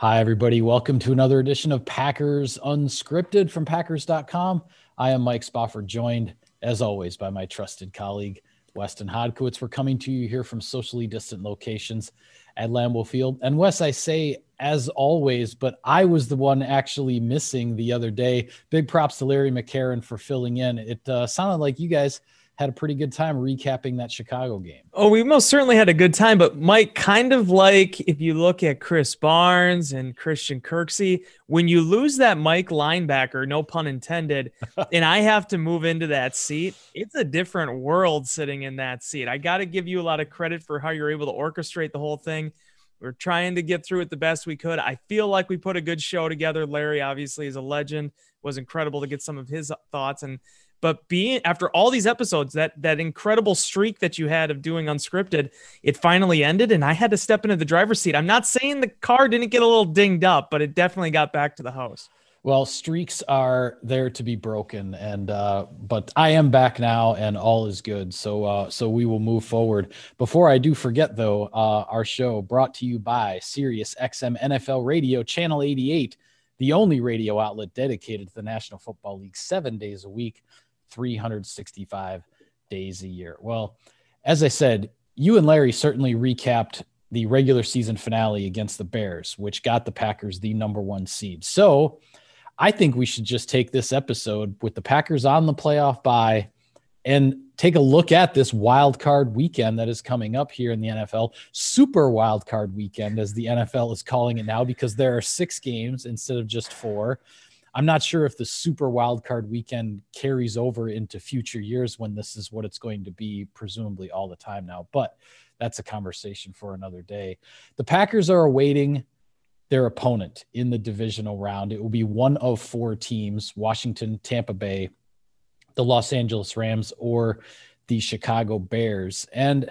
Hi, everybody. Welcome to another edition of Packers Unscripted from Packers.com. I am Mike Spofford, joined as always by my trusted colleague, Weston Hodkiewicz. We're coming to you here from socially distant locations at Lambeau Field. And Wes, I say as always, but I was the one actually missing the other day. Big props to Larry McCarren for filling in. It uh, sounded like you guys – had a pretty good time recapping that Chicago game. Oh, we most certainly had a good time, but Mike, kind of like if you look at Krys Barnes and Christian Kirksey, when you lose that Mike linebacker, no pun intended, and I have to move into that seat, it's a different world sitting in that seat. I got to give you a lot of credit for how you're able to orchestrate the whole thing. We're trying to get through it the best we could. I feel like we put a good show together. Larry obviously is a legend. It was incredible to get some of his thoughts and but being after all these episodes, that that incredible streak that you had of doing unscripted, it finally ended, and I had to step into the driver's seat. I'm not saying the car didn't get a little dinged up, but it definitely got back to the house. Well, streaks are there to be broken, and uh, but I am back now, and all is good. So, uh, so we will move forward. Before I do forget, though, uh, our show brought to you by Sirius XM NFL Radio Channel 88, the only radio outlet dedicated to the National Football League seven days a week. 365 days a year. Well, as I said, you and Larry certainly recapped the regular season finale against the Bears, which got the Packers the number one seed. So I think we should just take this episode with the Packers on the playoff bye and take a look at this wild card weekend that is coming up here in the NFL. Super wild card weekend, as the NFL is calling it now, because there are six games instead of just four. I'm not sure if the super wild card weekend carries over into future years when this is what it's going to be, presumably all the time now. But that's a conversation for another day. The Packers are awaiting their opponent in the divisional round. It will be one of four teams Washington, Tampa Bay, the Los Angeles Rams, or the Chicago Bears. And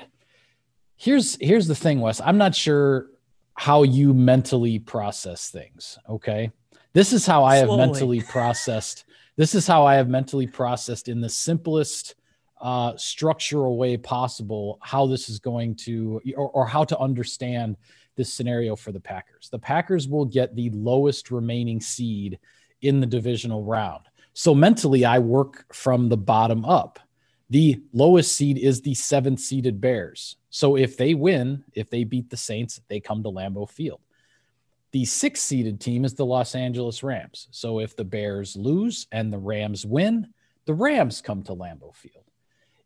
here's here's the thing, Wes. I'm not sure how you mentally process things. Okay. This is how I have mentally processed. This is how I have mentally processed in the simplest uh, structural way possible how this is going to, or, or how to understand this scenario for the Packers. The Packers will get the lowest remaining seed in the divisional round. So mentally, I work from the bottom up. The lowest seed is the seventh seeded Bears. So if they win, if they beat the Saints, they come to Lambeau Field. The six seeded team is the Los Angeles Rams. So if the Bears lose and the Rams win, the Rams come to Lambeau Field.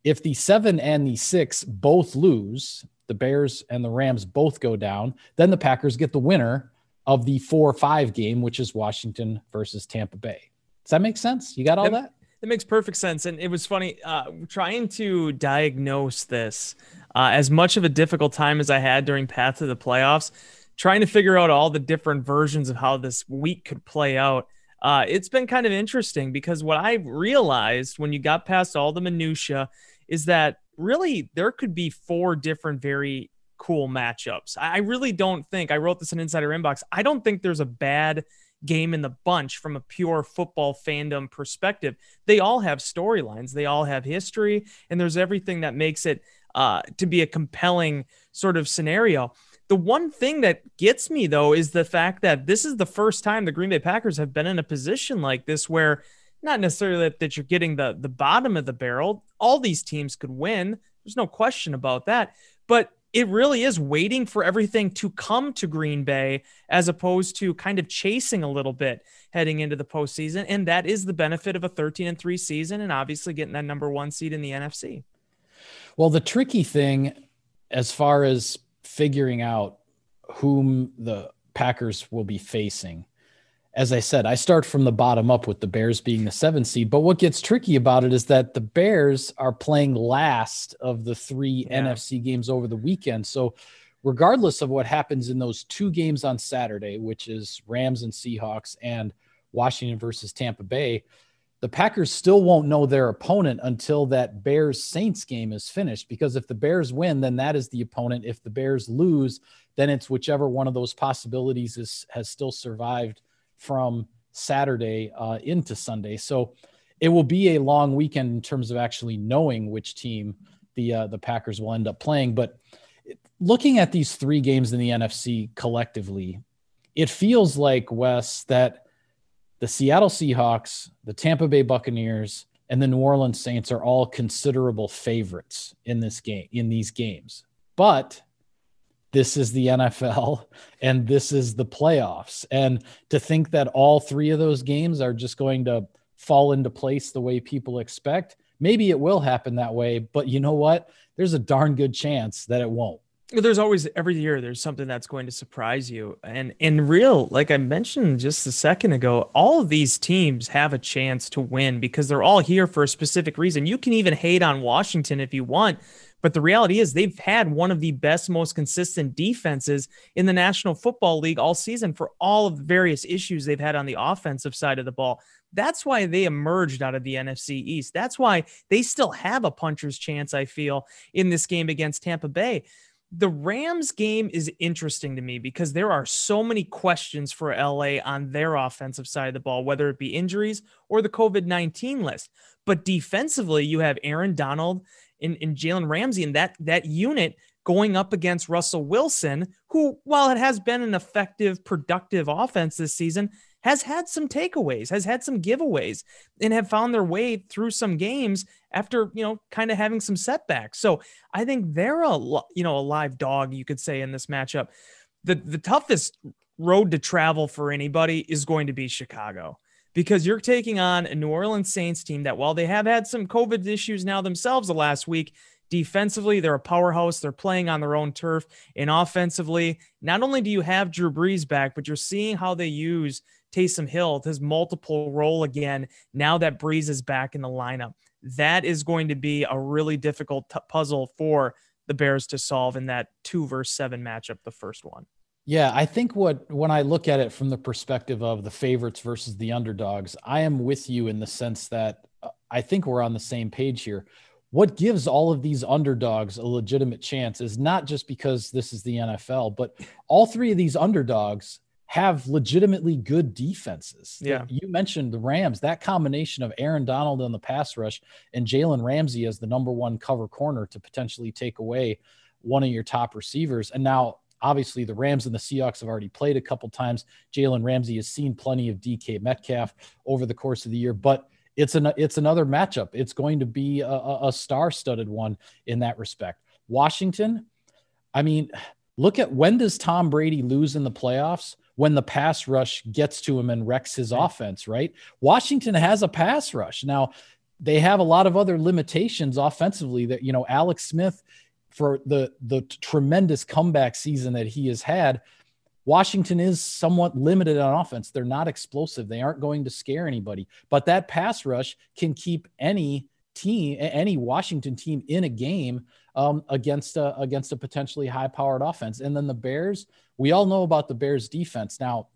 If the seven and the six both lose, the Bears and the Rams both go down, then the Packers get the winner of the 4 5 game, which is Washington versus Tampa Bay. Does that make sense? You got all that? that? It makes perfect sense. And it was funny uh, trying to diagnose this uh, as much of a difficult time as I had during Path to the Playoffs trying to figure out all the different versions of how this week could play out. Uh, it's been kind of interesting because what I realized when you got past all the minutia is that really there could be four different very cool matchups. I really don't think I wrote this in Insider Inbox. I don't think there's a bad game in the bunch from a pure football fandom perspective. They all have storylines, they all have history, and there's everything that makes it uh, to be a compelling sort of scenario. The one thing that gets me though is the fact that this is the first time the Green Bay Packers have been in a position like this where not necessarily that, that you're getting the the bottom of the barrel. All these teams could win. There's no question about that. But it really is waiting for everything to come to Green Bay as opposed to kind of chasing a little bit heading into the postseason. And that is the benefit of a 13 and 3 season and obviously getting that number one seed in the NFC. Well, the tricky thing as far as figuring out whom the Packers will be facing. As I said, I start from the bottom up with the Bears being the seven seed. But what gets tricky about it is that the Bears are playing last of the three yeah. NFC games over the weekend. So, regardless of what happens in those two games on Saturday, which is Rams and Seahawks and Washington versus Tampa Bay, the Packers still won't know their opponent until that Bears Saints game is finished. Because if the Bears win, then that is the opponent. If the Bears lose, then it's whichever one of those possibilities is, has still survived from Saturday uh, into Sunday. So it will be a long weekend in terms of actually knowing which team the uh, the Packers will end up playing. But looking at these three games in the NFC collectively, it feels like Wes that the Seattle Seahawks, the Tampa Bay Buccaneers, and the New Orleans Saints are all considerable favorites in this game in these games. But this is the NFL and this is the playoffs. And to think that all three of those games are just going to fall into place the way people expect, maybe it will happen that way. But you know what? There's a darn good chance that it won't there's always every year there's something that's going to surprise you. And in real like i mentioned just a second ago all of these teams have a chance to win because they're all here for a specific reason. You can even hate on washington if you want but the reality is they've had one of the best most consistent defenses in the national football league all season for all of the various issues they've had on the offensive side of the ball. That's why they emerged out of the NFC East. That's why they still have a puncher's chance, I feel, in this game against Tampa Bay the Rams game is interesting to me because there are so many questions for LA on their offensive side of the ball, whether it be injuries or the COVID 19 list. But defensively, you have Aaron Donald and, and Jalen Ramsey, and that, that unit going up against Russell Wilson, who, while it has been an effective, productive offense this season, has had some takeaways, has had some giveaways, and have found their way through some games after you know kind of having some setbacks. So I think they're a you know a live dog you could say in this matchup. The the toughest road to travel for anybody is going to be Chicago because you're taking on a New Orleans Saints team that while they have had some COVID issues now themselves the last week, defensively they're a powerhouse. They're playing on their own turf, and offensively, not only do you have Drew Brees back, but you're seeing how they use Taysom Hill, his multiple role again, now that Brees is back in the lineup. That is going to be a really difficult t- puzzle for the Bears to solve in that two versus seven matchup, the first one. Yeah, I think what when I look at it from the perspective of the favorites versus the underdogs, I am with you in the sense that uh, I think we're on the same page here. What gives all of these underdogs a legitimate chance is not just because this is the NFL, but all three of these underdogs have legitimately good defenses. Yeah. You mentioned the Rams, that combination of Aaron Donald on the pass rush and Jalen Ramsey as the number one cover corner to potentially take away one of your top receivers. And now, obviously, the Rams and the Seahawks have already played a couple times. Jalen Ramsey has seen plenty of DK Metcalf over the course of the year, but it's an it's another matchup. It's going to be a, a star-studded one in that respect. Washington, I mean, look at when does Tom Brady lose in the playoffs? When the pass rush gets to him and wrecks his right. offense, right? Washington has a pass rush. Now, they have a lot of other limitations offensively that, you know, Alex Smith for the the tremendous comeback season that he has had, Washington is somewhat limited on offense. They're not explosive. They aren't going to scare anybody. But that pass rush can keep any team, any Washington team in a game um, against a, against a potentially high powered offense. And then the Bears, we all know about the Bears defense. Now,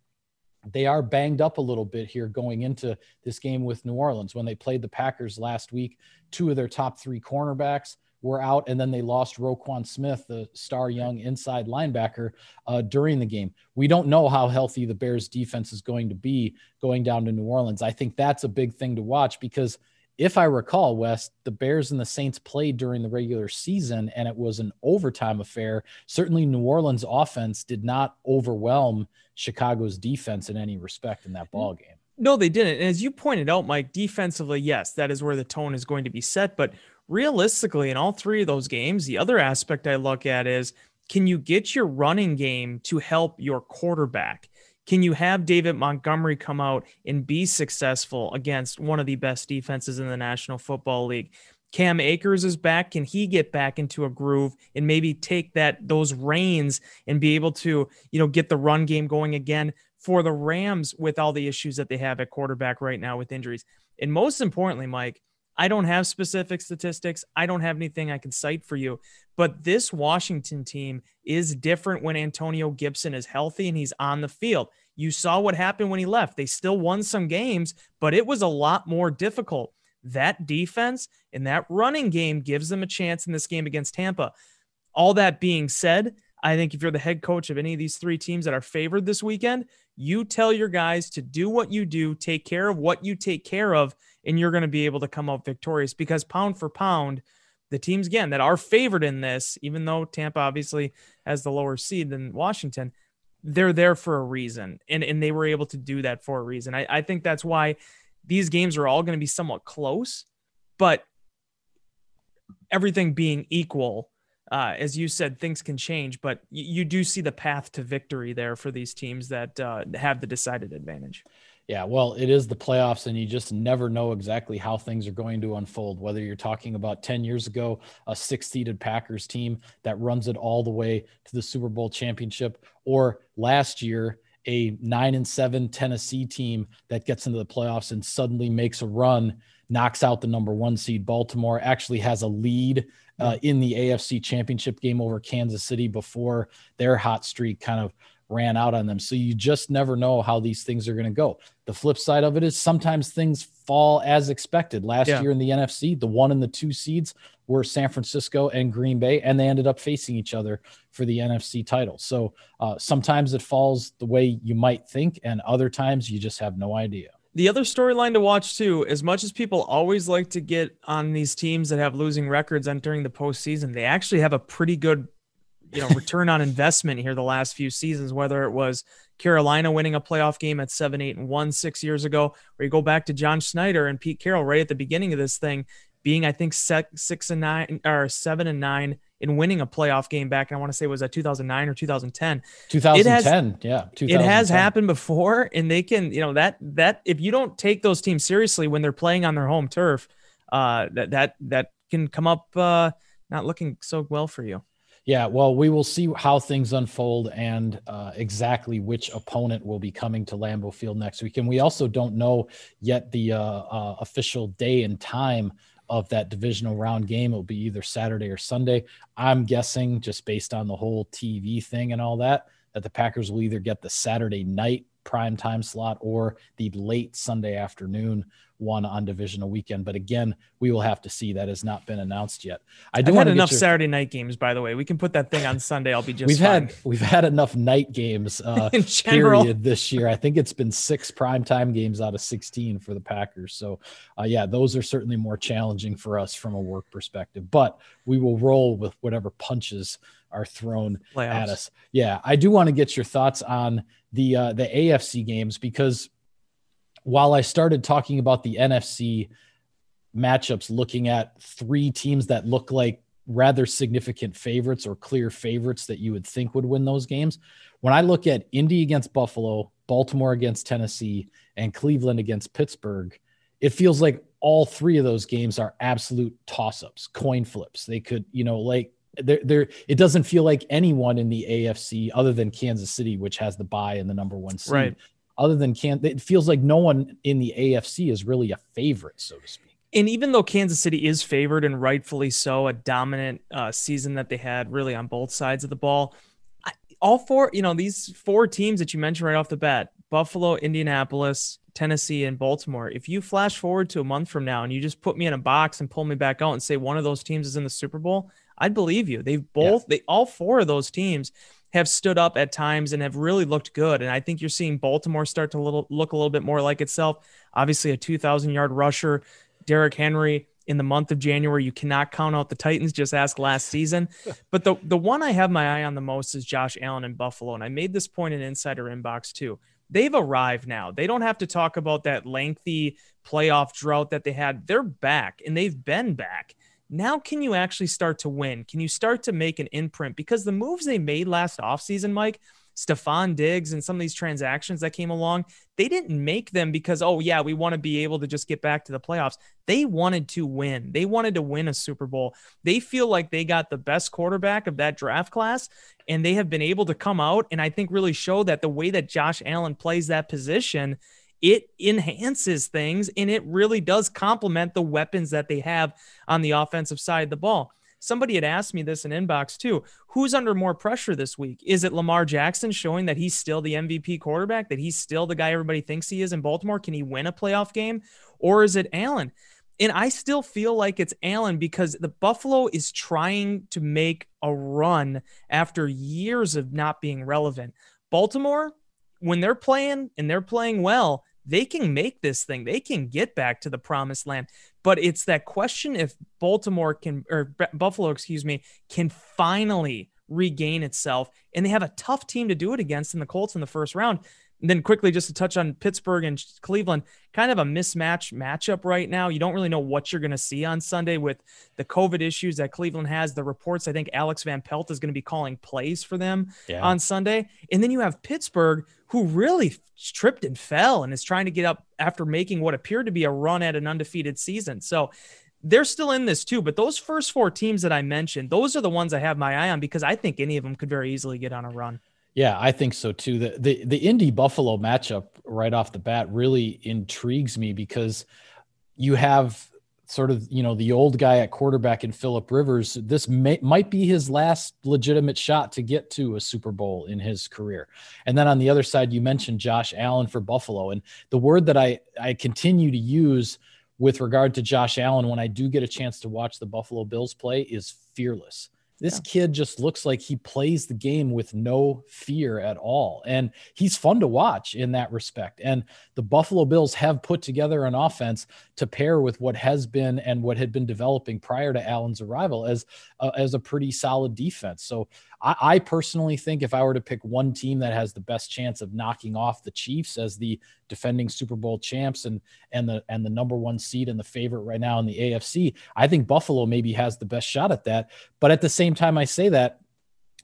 they are banged up a little bit here going into this game with New Orleans. When they played the Packers last week, two of their top three cornerbacks were out, and then they lost Roquan Smith, the star young inside linebacker, uh, during the game. We don't know how healthy the Bears defense is going to be going down to New Orleans. I think that's a big thing to watch because – if I recall, Wes, the Bears and the Saints played during the regular season and it was an overtime affair. Certainly, New Orleans offense did not overwhelm Chicago's defense in any respect in that ball game. No, they didn't. And as you pointed out, Mike, defensively, yes, that is where the tone is going to be set. But realistically, in all three of those games, the other aspect I look at is can you get your running game to help your quarterback? Can you have David Montgomery come out and be successful against one of the best defenses in the National Football League? Cam Akers is back. Can he get back into a groove and maybe take that those reins and be able to, you know, get the run game going again for the Rams with all the issues that they have at quarterback right now with injuries? And most importantly, Mike, I don't have specific statistics. I don't have anything I can cite for you. But this Washington team is different when Antonio Gibson is healthy and he's on the field. You saw what happened when he left. They still won some games, but it was a lot more difficult. That defense and that running game gives them a chance in this game against Tampa. All that being said, I think if you're the head coach of any of these three teams that are favored this weekend, you tell your guys to do what you do, take care of what you take care of, and you're going to be able to come out victorious because pound for pound, the teams again that are favored in this, even though Tampa obviously has the lower seed than Washington, they're there for a reason, and and they were able to do that for a reason. I, I think that's why these games are all going to be somewhat close, but everything being equal, uh, as you said, things can change, but you, you, do see the path to victory there for these teams that uh, have the decided advantage. Yeah, well, it is the playoffs, and you just never know exactly how things are going to unfold. Whether you're talking about 10 years ago, a six seeded Packers team that runs it all the way to the Super Bowl championship, or last year, a nine and seven Tennessee team that gets into the playoffs and suddenly makes a run, knocks out the number one seed Baltimore, actually has a lead uh, in the AFC championship game over Kansas City before their hot streak kind of ran out on them. So you just never know how these things are going to go. The flip side of it is sometimes things fall as expected. Last yeah. year in the NFC, the one and the two seeds were San Francisco and Green Bay, and they ended up facing each other for the NFC title. So uh, sometimes it falls the way you might think, and other times you just have no idea. The other storyline to watch too, as much as people always like to get on these teams that have losing records entering the postseason, they actually have a pretty good you know return on investment here the last few seasons whether it was carolina winning a playoff game at 7 8 and 1 six years ago or you go back to john schneider and pete carroll right at the beginning of this thing being i think six and nine or seven and nine in winning a playoff game back And i want to say it was at 2009 or 2010 2010 has, yeah 2010. it has happened before and they can you know that that if you don't take those teams seriously when they're playing on their home turf uh that that that can come up uh not looking so well for you yeah, well, we will see how things unfold and uh, exactly which opponent will be coming to Lambeau Field next week. And we also don't know yet the uh, uh, official day and time of that divisional round game. It will be either Saturday or Sunday. I'm guessing, just based on the whole TV thing and all that, that the Packers will either get the Saturday night prime time slot or the late Sunday afternoon one on divisional weekend. But again, we will have to see. That has not been announced yet. I do have had enough your... Saturday night games, by the way. We can put that thing on Sunday. I'll be just. We've fine. had we've had enough night games uh, in general period this year. I think it's been six prime time games out of sixteen for the Packers. So, uh, yeah, those are certainly more challenging for us from a work perspective. But we will roll with whatever punches are thrown Playoffs. at us. Yeah, I do want to get your thoughts on the uh, the AFC games because while I started talking about the NFC matchups, looking at three teams that look like rather significant favorites or clear favorites that you would think would win those games. When I look at Indy against Buffalo, Baltimore against Tennessee, and Cleveland against Pittsburgh, it feels like all three of those games are absolute toss ups, coin flips. They could, you know, like there, there, it doesn't feel like anyone in the AFC other than Kansas City, which has the bye and the number one seed, right other than Kansas, it feels like no one in the AFC is really a favorite, so to speak. And even though Kansas City is favored and rightfully so, a dominant uh, season that they had really on both sides of the ball, I, all four, you know, these four teams that you mentioned right off the bat Buffalo, Indianapolis, Tennessee, and Baltimore. If you flash forward to a month from now and you just put me in a box and pull me back out and say one of those teams is in the Super Bowl, I'd believe you. They've both, yeah. they all four of those teams have stood up at times and have really looked good. And I think you're seeing Baltimore start to little, look a little bit more like itself. Obviously, a 2,000 yard rusher, Derrick Henry in the month of January. You cannot count out the Titans. Just ask last season. But the the one I have my eye on the most is Josh Allen in Buffalo, and I made this point in Insider Inbox too. They've arrived now. They don't have to talk about that lengthy playoff drought that they had. They're back, and they've been back now can you actually start to win? Can you start to make an imprint? Because the moves they made last offseason, Mike, Stefon Diggs and some of these transactions that came along, they didn't make them because, oh, yeah, we want to be able to just get back to the playoffs. They wanted to win. They wanted to win a Super Bowl. They feel like they got the best quarterback of that draft class, and they have been able to come out and I think really show that the way that Josh Allen plays that position – it enhances things and it really does complement the weapons that they have on the offensive side of the ball. Somebody had asked me this in inbox too. Who's under more pressure this week? Is it Lamar Jackson showing that he's still the MVP quarterback, that he's still the guy everybody thinks he is in Baltimore? Can he win a playoff game? Or is it Allen? And I still feel like it's Allen because the Buffalo is trying to make a run after years of not being relevant. Baltimore, when they're playing and they're playing well, they can make this thing. They can get back to the promised land. But it's that question if Baltimore can or Buffalo, excuse me, can finally regain itself. And they have a tough team to do it against in the Colts in the first round. And then quickly, just to touch on Pittsburgh and Cleveland, kind of a mismatch matchup right now. You don't really know what you're going to see on Sunday with the COVID issues that Cleveland has. The reports, I think Alex Van Pelt is going to be calling plays for them yeah. on Sunday. And then you have Pittsburgh, who really tripped and fell and is trying to get up after making what appeared to be a run at an undefeated season. So they're still in this too. But those first four teams that I mentioned, those are the ones I have my eye on because I think any of them could very easily get on a run. Yeah, I think so too. The the the Indy Buffalo matchup right off the bat really intrigues me because you have sort of you know the old guy at quarterback in Philip Rivers. This may, might be his last legitimate shot to get to a Super Bowl in his career. And then on the other side, you mentioned Josh Allen for Buffalo, and the word that I I continue to use with regard to Josh Allen when I do get a chance to watch the Buffalo Bills play is fearless. This yeah. kid just looks like he plays the game with no fear at all. And he's fun to watch in that respect. And the Buffalo Bills have put together an offense to pair with what has been and what had been developing prior to Allen's arrival as, uh, as a pretty solid defense. So I, I personally think if I were to pick one team that has the best chance of knocking off the Chiefs as the defending Super Bowl champs and and the and the number one seed and the favorite right now in the AFC, I think Buffalo maybe has the best shot at that. But at the same time, I say that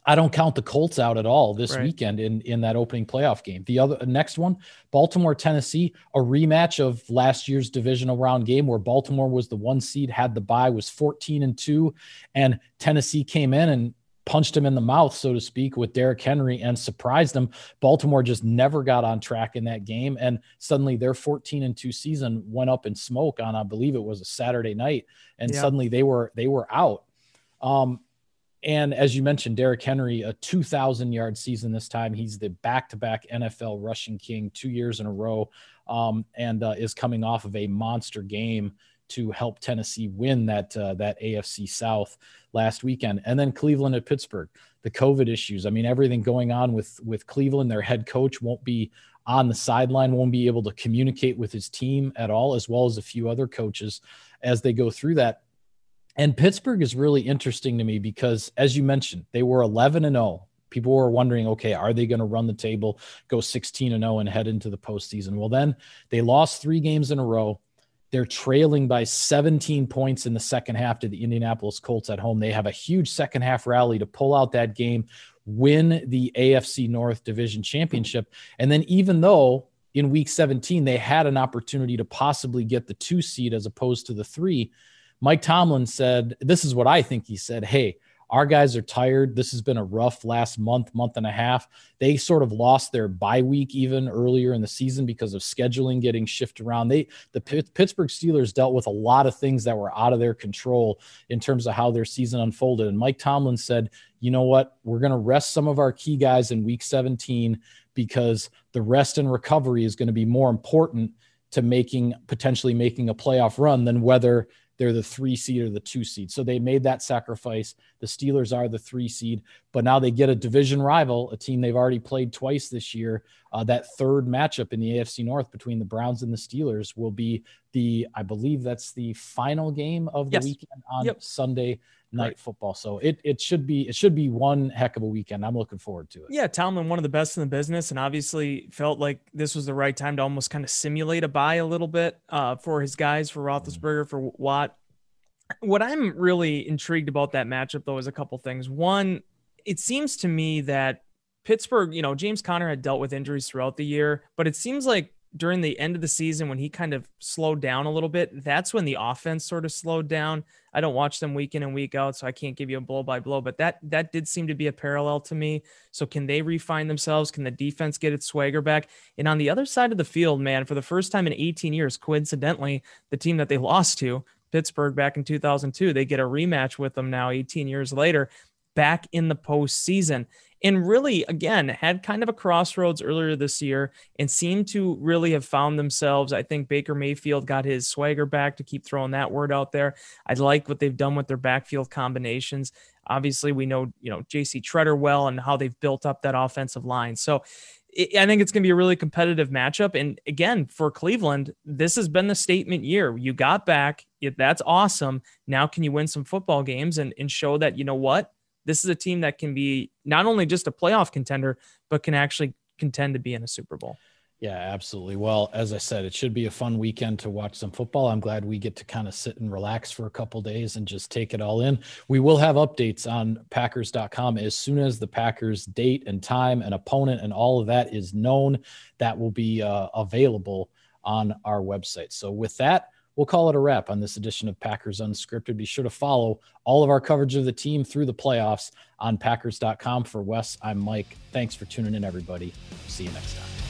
I don't count the Colts out at all this right. weekend in in that opening playoff game. The other next one, Baltimore Tennessee, a rematch of last year's divisional round game where Baltimore was the one seed, had the bye, was 14 and 2 and Tennessee came in and punched him in the mouth, so to speak, with Derrick Henry and surprised him. Baltimore just never got on track in that game. And suddenly their 14 and 2 season went up in smoke on, I believe it was a Saturday night. And yeah. suddenly they were they were out. Um, and as you mentioned, Derrick Henry, a 2,000 yard season this time. He's the back to back NFL rushing king two years in a row um, and uh, is coming off of a monster game to help Tennessee win that uh, that AFC South last weekend, and then Cleveland at Pittsburgh. The COVID issues. I mean, everything going on with with Cleveland. Their head coach won't be on the sideline, won't be able to communicate with his team at all, as well as a few other coaches as they go through that. And Pittsburgh is really interesting to me because, as you mentioned, they were 11 and 0 people were wondering, okay, are they going to run the table, go 16 and 0 and head into the postseason? Well, then they lost three games in a row. They're trailing by 17 points in the second half to the Indianapolis Colts at home. They have a huge second half rally to pull out that game, win the AFC North Division Championship. And then, even though in week 17 they had an opportunity to possibly get the two seed as opposed to the three, Mike Tomlin said, This is what I think he said. Hey, our guys are tired. This has been a rough last month, month and a half. They sort of lost their bye week even earlier in the season because of scheduling getting shifted around. They the Pittsburgh Steelers dealt with a lot of things that were out of their control in terms of how their season unfolded. And Mike Tomlin said, "You know what? We're going to rest some of our key guys in week 17 because the rest and recovery is going to be more important to making potentially making a playoff run than whether they're the three seed or the two seed. So they made that sacrifice. The Steelers are the three seed, but now they get a division rival, a team they've already played twice this year. Uh, that third matchup in the AFC North between the Browns and the Steelers will be the, I believe that's the final game of the yes. weekend on yep. Sunday night right. football. So it it should be it should be one heck of a weekend. I'm looking forward to it. Yeah, Tomlin, one of the best in the business, and obviously felt like this was the right time to almost kind of simulate a bye a little bit uh, for his guys, for Roethlisberger, for Watt. What I'm really intrigued about that matchup, though, is a couple things. One, it seems to me that Pittsburgh, you know, James Conner had dealt with injuries throughout the year, but it seems like during the end of the season when he kind of slowed down a little bit, that's when the offense sort of slowed down. I don't watch them week in and week out, so I can't give you a blow by blow, but that that did seem to be a parallel to me. So can they refine themselves? Can the defense get its swagger back? And on the other side of the field, man, for the first time in 18 years, coincidentally, the team that they lost to, Pittsburgh back in 2002, they get a rematch with them now 18 years later back in the postseason and really again had kind of a crossroads earlier this year and seemed to really have found themselves i think baker mayfield got his swagger back to keep throwing that word out there i like what they've done with their backfield combinations obviously we know you know jc tretter well and how they've built up that offensive line so I think it's going to be a really competitive matchup. And again, for Cleveland, this has been the statement year. You got back. That's awesome. Now, can you win some football games and, and show that, you know what? This is a team that can be not only just a playoff contender, but can actually contend to be in a Super Bowl. Yeah, absolutely. Well, as I said, it should be a fun weekend to watch some football. I'm glad we get to kind of sit and relax for a couple days and just take it all in. We will have updates on Packers.com as soon as the Packers date and time and opponent and all of that is known. That will be uh, available on our website. So, with that, we'll call it a wrap on this edition of Packers Unscripted. Be sure to follow all of our coverage of the team through the playoffs on Packers.com. For Wes, I'm Mike. Thanks for tuning in, everybody. See you next time.